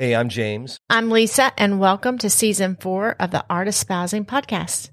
Hey, I'm James. I'm Lisa, and welcome to season four of the Art of Spousing Podcast.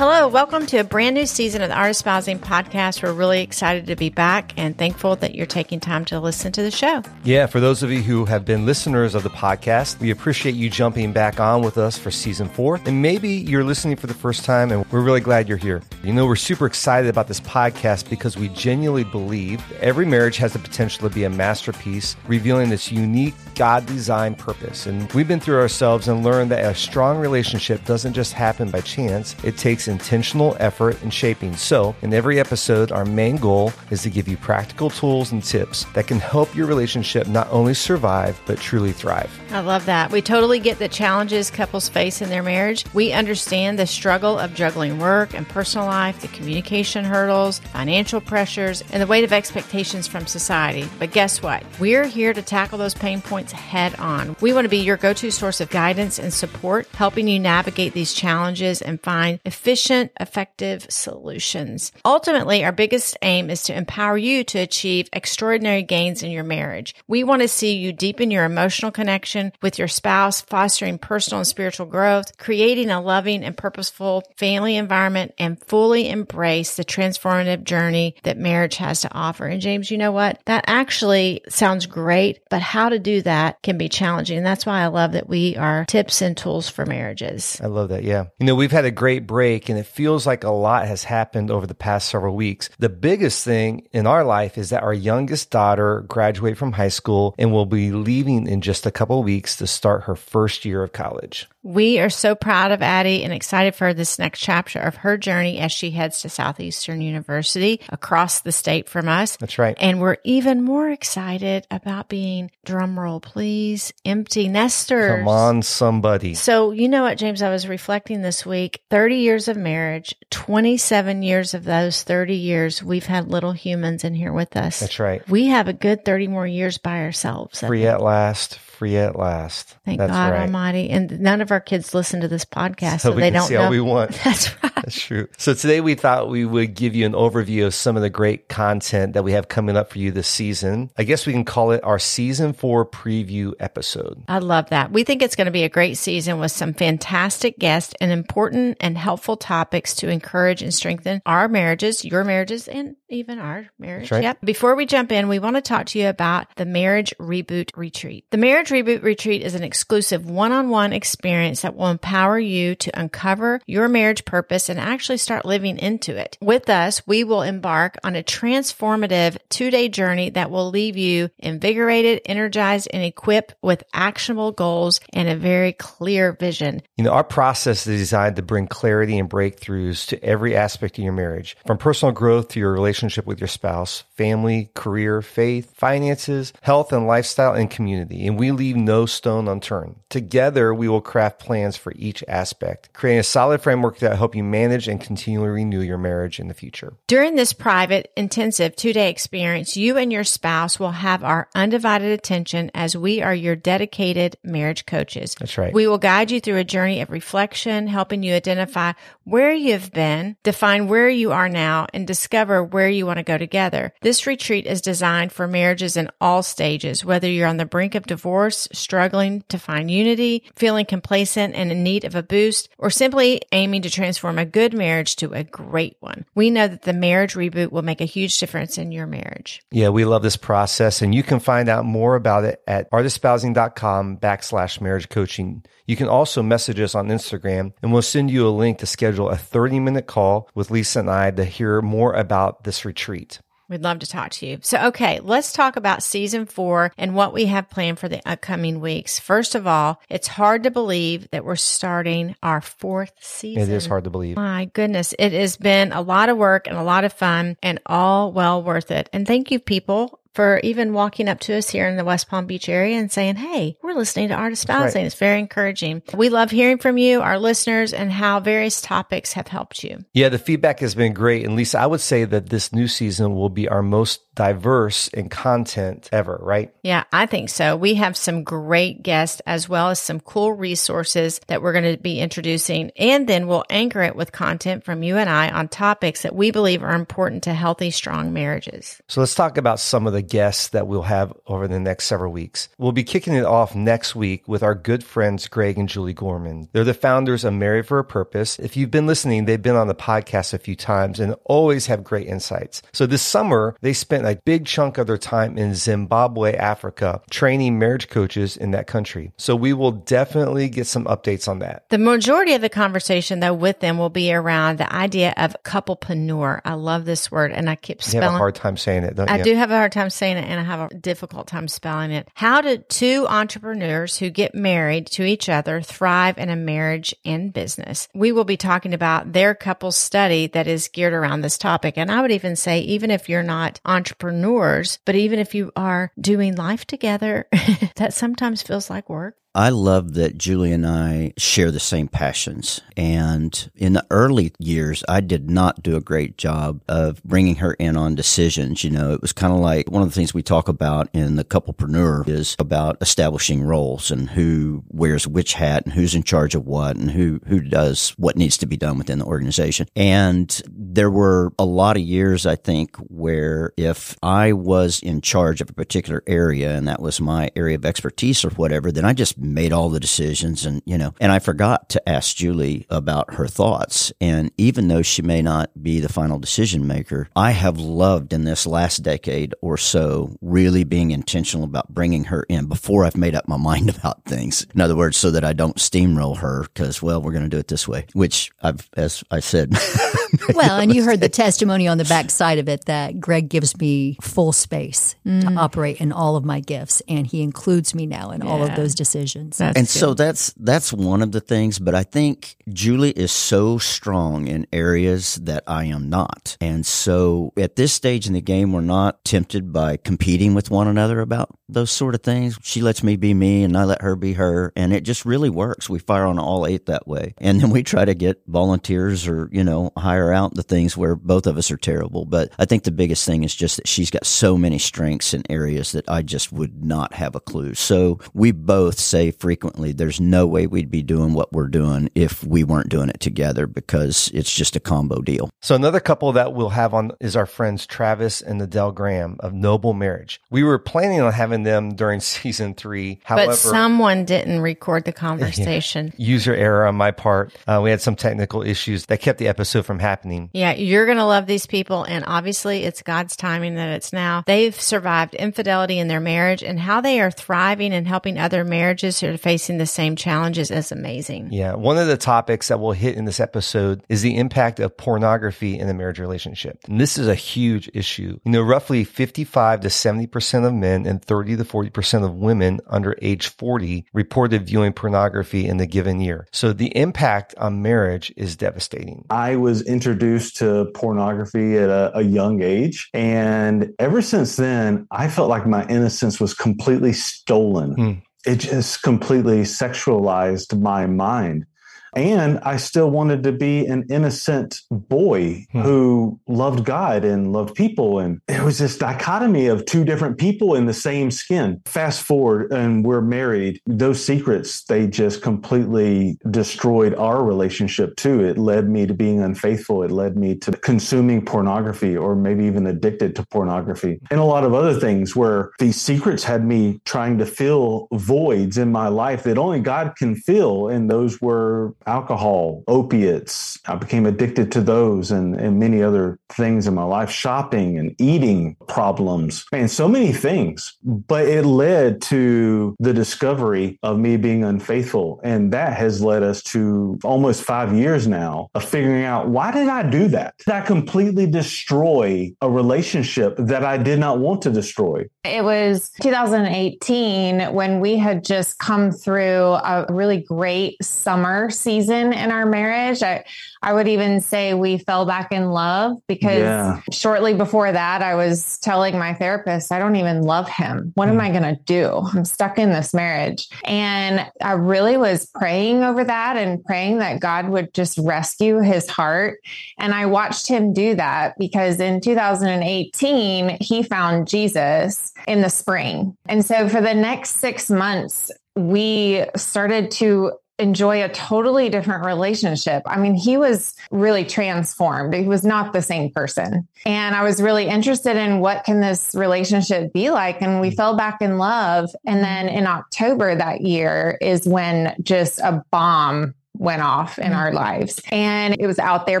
Hello, welcome to a brand new season of the Art of Spousing Podcast. We're really excited to be back and thankful that you're taking time to listen to the show. Yeah, for those of you who have been listeners of the podcast, we appreciate you jumping back on with us for season four. And maybe you're listening for the first time, and we're really glad you're here. You know, we're super excited about this podcast because we genuinely believe every marriage has the potential to be a masterpiece, revealing its unique God designed purpose. And we've been through ourselves and learned that a strong relationship doesn't just happen by chance, it takes intentional effort and shaping. So, in every episode, our main goal is to give you practical tools and tips that can help your relationship not only survive, but truly thrive. I love that. We totally get the challenges couples face in their marriage. We understand the struggle of juggling work and personal life, the communication hurdles, financial pressures, and the weight of expectations from society. But guess what? We're here to tackle those pain points head on. We want to be your go to source of guidance and support, helping you navigate these challenges and find efficient, effective solutions. Ultimately, our biggest aim is to empower you to achieve extraordinary gains in your marriage. We want to see you deepen your emotional connection with your spouse, fostering personal and spiritual growth, creating a loving and purposeful family environment, and fully embrace the transformative journey that marriage has to offer. And James, you know what? That actually sounds great, but how to do that can be challenging. And that's why I love that we are tips and tools for marriages. I love that. Yeah. You know, we've had a great break and it feels like a lot has happened over the past several weeks. The biggest thing in our life is that our youngest daughter graduated from high school and will be leaving in just a couple weeks to start her first year of college. We are so proud of Addie and excited for this next chapter of her journey as she heads to Southeastern University across the state from us. That's right. And we're even more excited about being, drumroll please, empty nesters. Come on, somebody. So, you know what, James? I was reflecting this week 30 years of marriage, 27 years of those 30 years, we've had little humans in here with us. That's right. We have a good 30 more years by ourselves. I Free think. at last, free at last. Thank That's God right. Almighty. And none of our kids listen to this podcast, So so, we they can don't see know. all we want. That's right. That's true. So today we thought we would give you an overview of some of the great content that we have coming up for you this season. I guess we can call it our season four preview episode. I love that. We think it's going to be a great season with some fantastic guests and important and helpful topics to encourage and strengthen our marriages, your marriages, and even our marriage. Right. Yep. Before we jump in, we want to talk to you about the Marriage Reboot Retreat. The Marriage Reboot Retreat is an exclusive one on one experience that will empower you to uncover your marriage purpose and actually start living into it. With us, we will embark on a transformative two day journey that will leave you invigorated, energized, and equipped with actionable goals and a very clear vision. You know, our process is designed to bring clarity and breakthroughs to every aspect of your marriage, from personal growth to your relationship with your spouse, family, career, faith, finances, health and lifestyle, and community. And we leave no stone unturned. Together, we will craft plans for each aspect, creating a solid framework that help you manage and continually renew your marriage in the future. During this private, intensive two day experience, you and your spouse will have our undivided attention as we are your dedicated marriage coaches. That's right. We will guide you through a journey of reflection, helping you identify where you've been, define where you are now, and discover where you want to go together. This retreat is designed for marriages in all stages, whether you're on the brink of divorce, struggling to find unity, feeling complacent and in need of a boost, or simply aiming to transform a good marriage to a great one. We know that the marriage reboot will make a huge difference in your marriage. Yeah, we love this process and you can find out more about it at artofspousing.com backslash marriage coaching. You can also message us on Instagram and we'll send you a link to schedule a 30 minute call with Lisa and I to hear more about this retreat. We'd love to talk to you. So, okay, let's talk about season four and what we have planned for the upcoming weeks. First of all, it's hard to believe that we're starting our fourth season. It is hard to believe. My goodness, it has been a lot of work and a lot of fun and all well worth it. And thank you, people. For even walking up to us here in the West Palm Beach area and saying, Hey, we're listening to Art of Spousing. right. It's very encouraging. We love hearing from you, our listeners, and how various topics have helped you. Yeah, the feedback has been great. And Lisa, I would say that this new season will be our most diverse in content ever, right? Yeah, I think so. We have some great guests as well as some cool resources that we're going to be introducing. And then we'll anchor it with content from you and I on topics that we believe are important to healthy, strong marriages. So let's talk about some of the guests that we'll have over the next several weeks. We'll be kicking it off next week with our good friends, Greg and Julie Gorman. They're the founders of Married for a Purpose. If you've been listening, they've been on the podcast a few times and always have great insights. So this summer, they spent a big chunk of their time in Zimbabwe, Africa, training marriage coaches in that country. So we will definitely get some updates on that. The majority of the conversation though with them will be around the idea of couplepreneur. I love this word and I keep spelling. You have a hard time saying it, I you? do have a hard time saying it and I have a difficult time spelling it. How do two entrepreneurs who get married to each other thrive in a marriage and business? We will be talking about their couples study that is geared around this topic. And I would even say, even if you're not entrepreneurs, but even if you are doing life together, that sometimes feels like work. I love that Julie and I share the same passions. And in the early years, I did not do a great job of bringing her in on decisions. You know, it was kind of like one of the things we talk about in the couplepreneur is about establishing roles and who wears which hat and who's in charge of what and who, who does what needs to be done within the organization. And there were a lot of years, I think, where if I was in charge of a particular area and that was my area of expertise or whatever, then I just made all the decisions and, you know, and I forgot to ask Julie about her thoughts. And even though she may not be the final decision maker, I have loved in this last decade or so really being intentional about bringing her in before I've made up my mind about things. In other words, so that I don't steamroll her because, well, we're going to do it this way, which I've, as I said. well, and you heard the testimony on the back side of it that Greg gives me full space mm. to operate in all of my gifts, and he includes me now in yeah. all of those decisions. That's and good. so that's that's one of the things. But I think Julie is so strong in areas that I am not, and so at this stage in the game, we're not tempted by competing with one another about those sort of things. She lets me be me, and I let her be her, and it just really works. We fire on all eight that way, and then we try to get volunteers or you know hire out the things where both of us are terrible. But I think the biggest thing is just that she's got so many strengths in areas that I just would not have a clue. So we both say frequently, there's no way we'd be doing what we're doing if we weren't doing it together because it's just a combo deal. So another couple that we'll have on is our friends Travis and Adele Graham of Noble Marriage. We were planning on having them during season three. However, but someone didn't record the conversation. Yeah, user error on my part. Uh, we had some technical issues that kept the episode from happening. Yeah, you're going to love these people. And obviously, it's God's timing that it's now. They've survived infidelity in their marriage and how they are thriving and helping other marriages who are facing the same challenges is amazing. Yeah. One of the topics that we'll hit in this episode is the impact of pornography in the marriage relationship. And this is a huge issue. You know, roughly 55 to 70% of men and 30 to 40% of women under age 40 reported viewing pornography in the given year. So the impact on marriage is devastating. I was introduced to pornography at a, a young age. And ever since then, I felt like my innocence was completely stolen. Mm it just completely sexualized my mind. And I still wanted to be an innocent boy hmm. who loved God and loved people. And it was this dichotomy of two different people in the same skin. Fast forward and we're married. Those secrets, they just completely destroyed our relationship too. It led me to being unfaithful. It led me to consuming pornography or maybe even addicted to pornography and a lot of other things where these secrets had me trying to fill voids in my life that only God can fill. And those were alcohol, opiates. I became addicted to those and, and many other things in my life, shopping and eating problems, and so many things. But it led to the discovery of me being unfaithful. And that has led us to almost five years now of figuring out why did I do that? Did I completely destroy a relationship that I did not want to destroy? It was 2018 when we had just come through a really great summer season season in our marriage. I, I would even say we fell back in love because yeah. shortly before that, I was telling my therapist, I don't even love him. What mm. am. I going to do? I'm stuck in this marriage. And I really was praying over that and praying that God would just rescue his heart. And I watched him do that because in 2018, he found Jesus in the spring. And so for the next six months, we started to enjoy a totally different relationship. I mean, he was really transformed. He was not the same person. And I was really interested in what can this relationship be like and we fell back in love and then in October that year is when just a bomb went off in our mm-hmm. lives and it was out there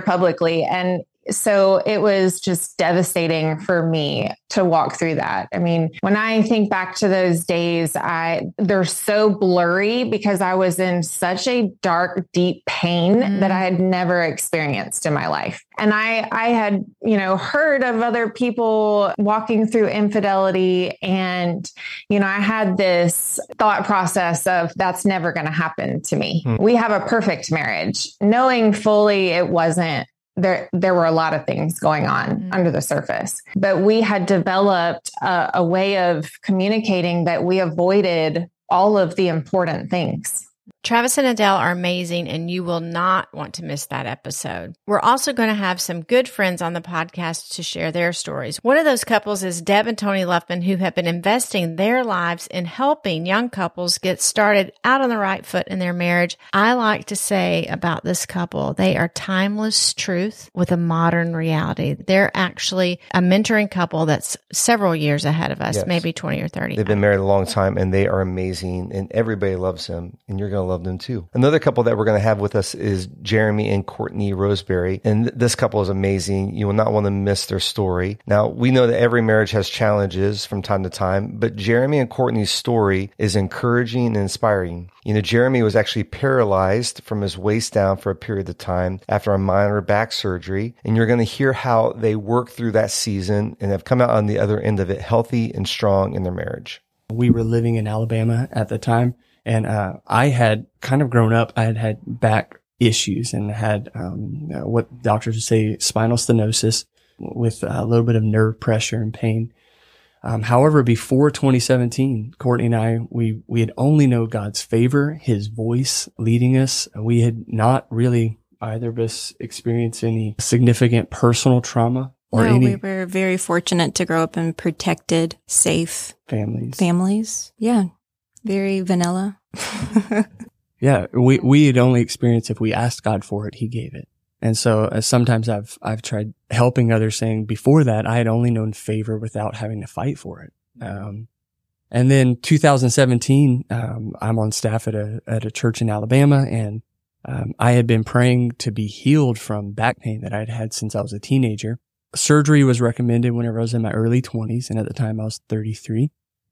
publicly and so it was just devastating for me to walk through that. I mean, when I think back to those days, I they're so blurry because I was in such a dark, deep pain mm. that I had never experienced in my life. And I I had, you know, heard of other people walking through infidelity and you know, I had this thought process of that's never going to happen to me. Mm. We have a perfect marriage, knowing fully it wasn't there there were a lot of things going on mm-hmm. under the surface but we had developed a, a way of communicating that we avoided all of the important things Travis and Adele are amazing, and you will not want to miss that episode. We're also going to have some good friends on the podcast to share their stories. One of those couples is Deb and Tony Luffman, who have been investing their lives in helping young couples get started out on the right foot in their marriage. I like to say about this couple, they are timeless truth with a modern reality. They're actually a mentoring couple that's several years ahead of us, yes. maybe 20 or 30. They've been married a long time, and they are amazing, and everybody loves them, and you're going to love them too. Another couple that we're going to have with us is Jeremy and Courtney Roseberry. And this couple is amazing. You will not want to miss their story. Now, we know that every marriage has challenges from time to time, but Jeremy and Courtney's story is encouraging and inspiring. You know, Jeremy was actually paralyzed from his waist down for a period of time after a minor back surgery. And you're going to hear how they worked through that season and have come out on the other end of it healthy and strong in their marriage. We were living in Alabama at the time and uh, I had kind of grown up, I had had back issues and had um, what doctors would say spinal stenosis with a little bit of nerve pressure and pain. Um, however, before 2017, Courtney and I, we, we had only known God's favor, his voice leading us. We had not really either of us experienced any significant personal trauma or no, any. We were very fortunate to grow up in protected, safe families. Families. Yeah very vanilla. yeah, we we had only experienced if we asked God for it, He gave it. And so uh, sometimes I've I've tried helping others, saying before that I had only known favor without having to fight for it. Um, and then 2017, um, I'm on staff at a at a church in Alabama, and um, I had been praying to be healed from back pain that I'd had since I was a teenager. Surgery was recommended whenever I was in my early 20s, and at the time I was 33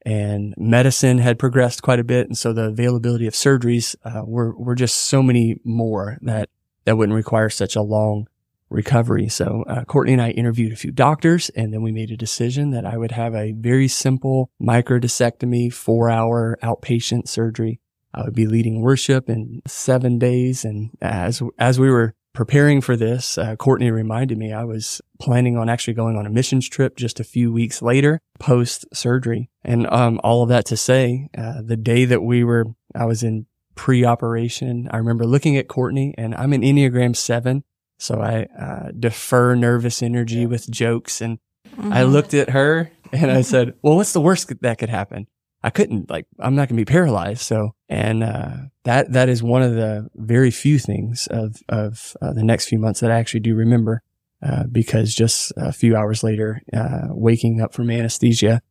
and medicine had progressed quite a bit. And so the availability of surgeries uh, were, were just so many more that, that wouldn't require such a long recovery. So uh, Courtney and I interviewed a few doctors and then we made a decision that I would have a very simple microdiscectomy, four hour outpatient surgery. I would be leading worship in seven days. And as, as we were preparing for this, uh, Courtney reminded me I was planning on actually going on a missions trip just a few weeks later, post surgery. And um, all of that to say, uh, the day that we were, I was in pre-operation. I remember looking at Courtney, and I'm an Enneagram Seven, so I uh, defer nervous energy with jokes. And mm-hmm. I looked at her and I said, "Well, what's the worst that could happen?" I couldn't like I'm not going to be paralyzed. So and uh, that that is one of the very few things of of uh, the next few months that I actually do remember uh, because just a few hours later, uh, waking up from anesthesia,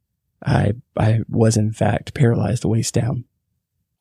I I was in fact paralyzed the waist down.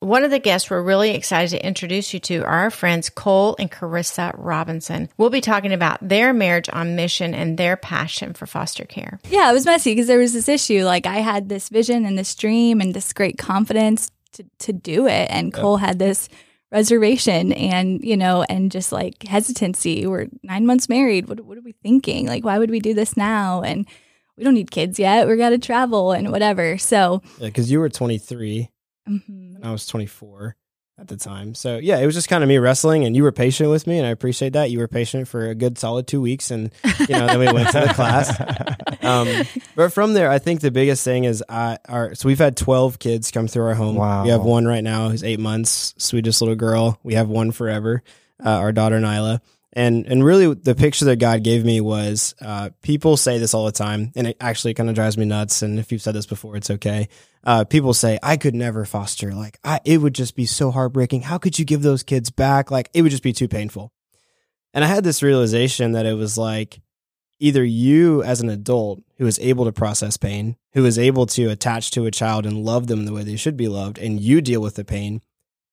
One of the guests we're really excited to introduce you to are our friends Cole and Carissa Robinson. We'll be talking about their marriage on mission and their passion for foster care. Yeah, it was messy because there was this issue. Like I had this vision and this dream and this great confidence to, to do it. And Cole had this reservation and, you know, and just like hesitancy. We're nine months married. What, what are we thinking? Like, why would we do this now? And we don't need kids yet. We got to travel and whatever. So, because yeah, you were 23 Mm-hmm. I was 24. at the time. So yeah, it was just kind of me wrestling, and you were patient with me, and I appreciate that. You were patient for a good solid two weeks, and you know then we went to the class. Um, but from there, I think the biggest thing is I our so we've had twelve kids come through our home. Wow. We have one right now who's eight months, sweetest little girl. We have one forever, uh, our daughter Nyla. And and really, the picture that God gave me was uh, people say this all the time, and it actually kind of drives me nuts. And if you've said this before, it's okay. Uh, people say I could never foster. Like I, it would just be so heartbreaking. How could you give those kids back? Like it would just be too painful. And I had this realization that it was like either you as an adult who is able to process pain, who is able to attach to a child and love them the way they should be loved, and you deal with the pain,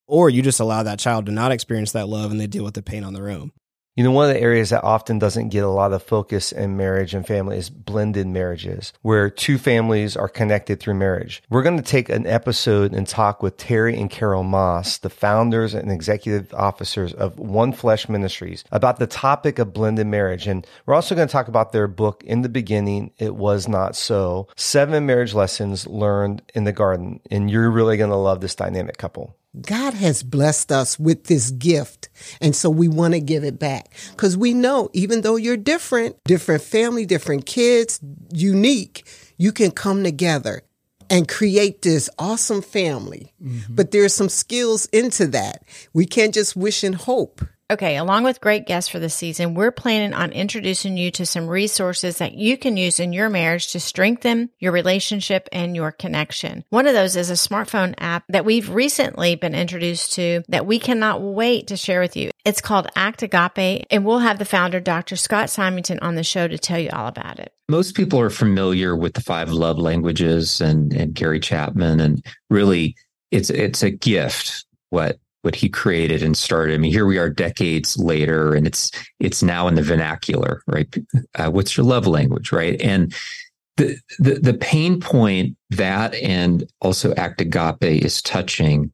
or you just allow that child to not experience that love and they deal with the pain on their own. You know, one of the areas that often doesn't get a lot of focus in marriage and family is blended marriages, where two families are connected through marriage. We're going to take an episode and talk with Terry and Carol Moss, the founders and executive officers of One Flesh Ministries, about the topic of blended marriage. And we're also going to talk about their book, In the Beginning, It Was Not So, seven marriage lessons learned in the garden. And you're really going to love this dynamic couple. God has blessed us with this gift. And so we want to give it back because we know even though you're different, different family, different kids, unique, you can come together and create this awesome family. Mm-hmm. But there's some skills into that. We can't just wish and hope. Okay, along with great guests for the season, we're planning on introducing you to some resources that you can use in your marriage to strengthen your relationship and your connection. One of those is a smartphone app that we've recently been introduced to that we cannot wait to share with you. It's called Act Agape, and we'll have the founder, Dr. Scott Symington, on the show to tell you all about it. Most people are familiar with the five love languages and, and Gary Chapman, and really it's it's a gift what what he created and started. I mean, here we are decades later, and it's it's now in the vernacular, right? Uh, what's your love language, right? And the, the the pain point that and also act agape is touching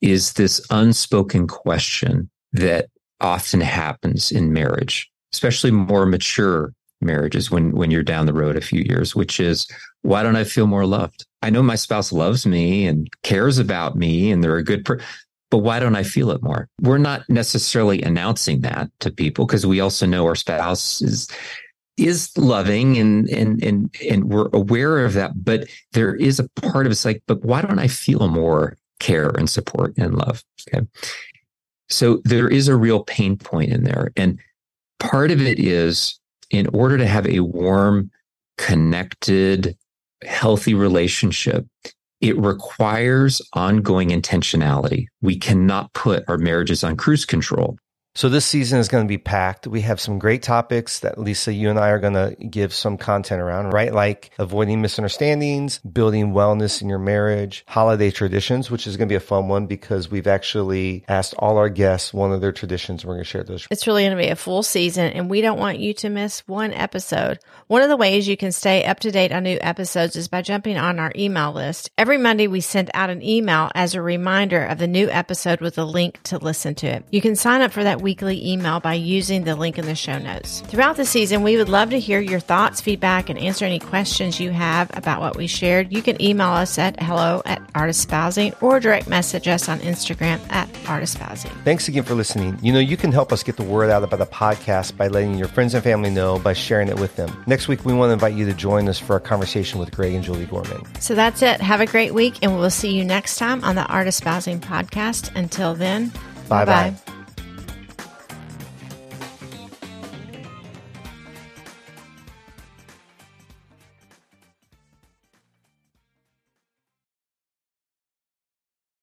is this unspoken question that often happens in marriage, especially more mature marriages when when you're down the road a few years, which is why don't I feel more loved? I know my spouse loves me and cares about me and they're a good person but why don't I feel it more? We're not necessarily announcing that to people because we also know our spouse is is loving and and and and we're aware of that. But there is a part of it's like, but why don't I feel more care and support and love? Okay. So there is a real pain point in there. And part of it is in order to have a warm, connected, healthy relationship, it requires ongoing intentionality. We cannot put our marriages on cruise control. So this season is going to be packed. We have some great topics that Lisa, you and I are going to give some content around, right? Like avoiding misunderstandings, building wellness in your marriage, holiday traditions, which is going to be a fun one because we've actually asked all our guests one of their traditions. We're going to share those. It's really going to be a full season and we don't want you to miss one episode. One of the ways you can stay up to date on new episodes is by jumping on our email list. Every Monday we send out an email as a reminder of the new episode with a link to listen to it. You can sign up for that weekly email by using the link in the show notes. Throughout the season, we would love to hear your thoughts, feedback, and answer any questions you have about what we shared. You can email us at hello at Art of Spousing or direct message us on Instagram at Art of Spousing. Thanks again for listening. You know, you can help us get the word out about the podcast by letting your friends and family know by sharing it with them. Next week, we want to invite you to join us for a conversation with Greg and Julie Gorman. So that's it. Have a great week, and we'll see you next time on the Art of Spousing podcast. Until then, bye bye.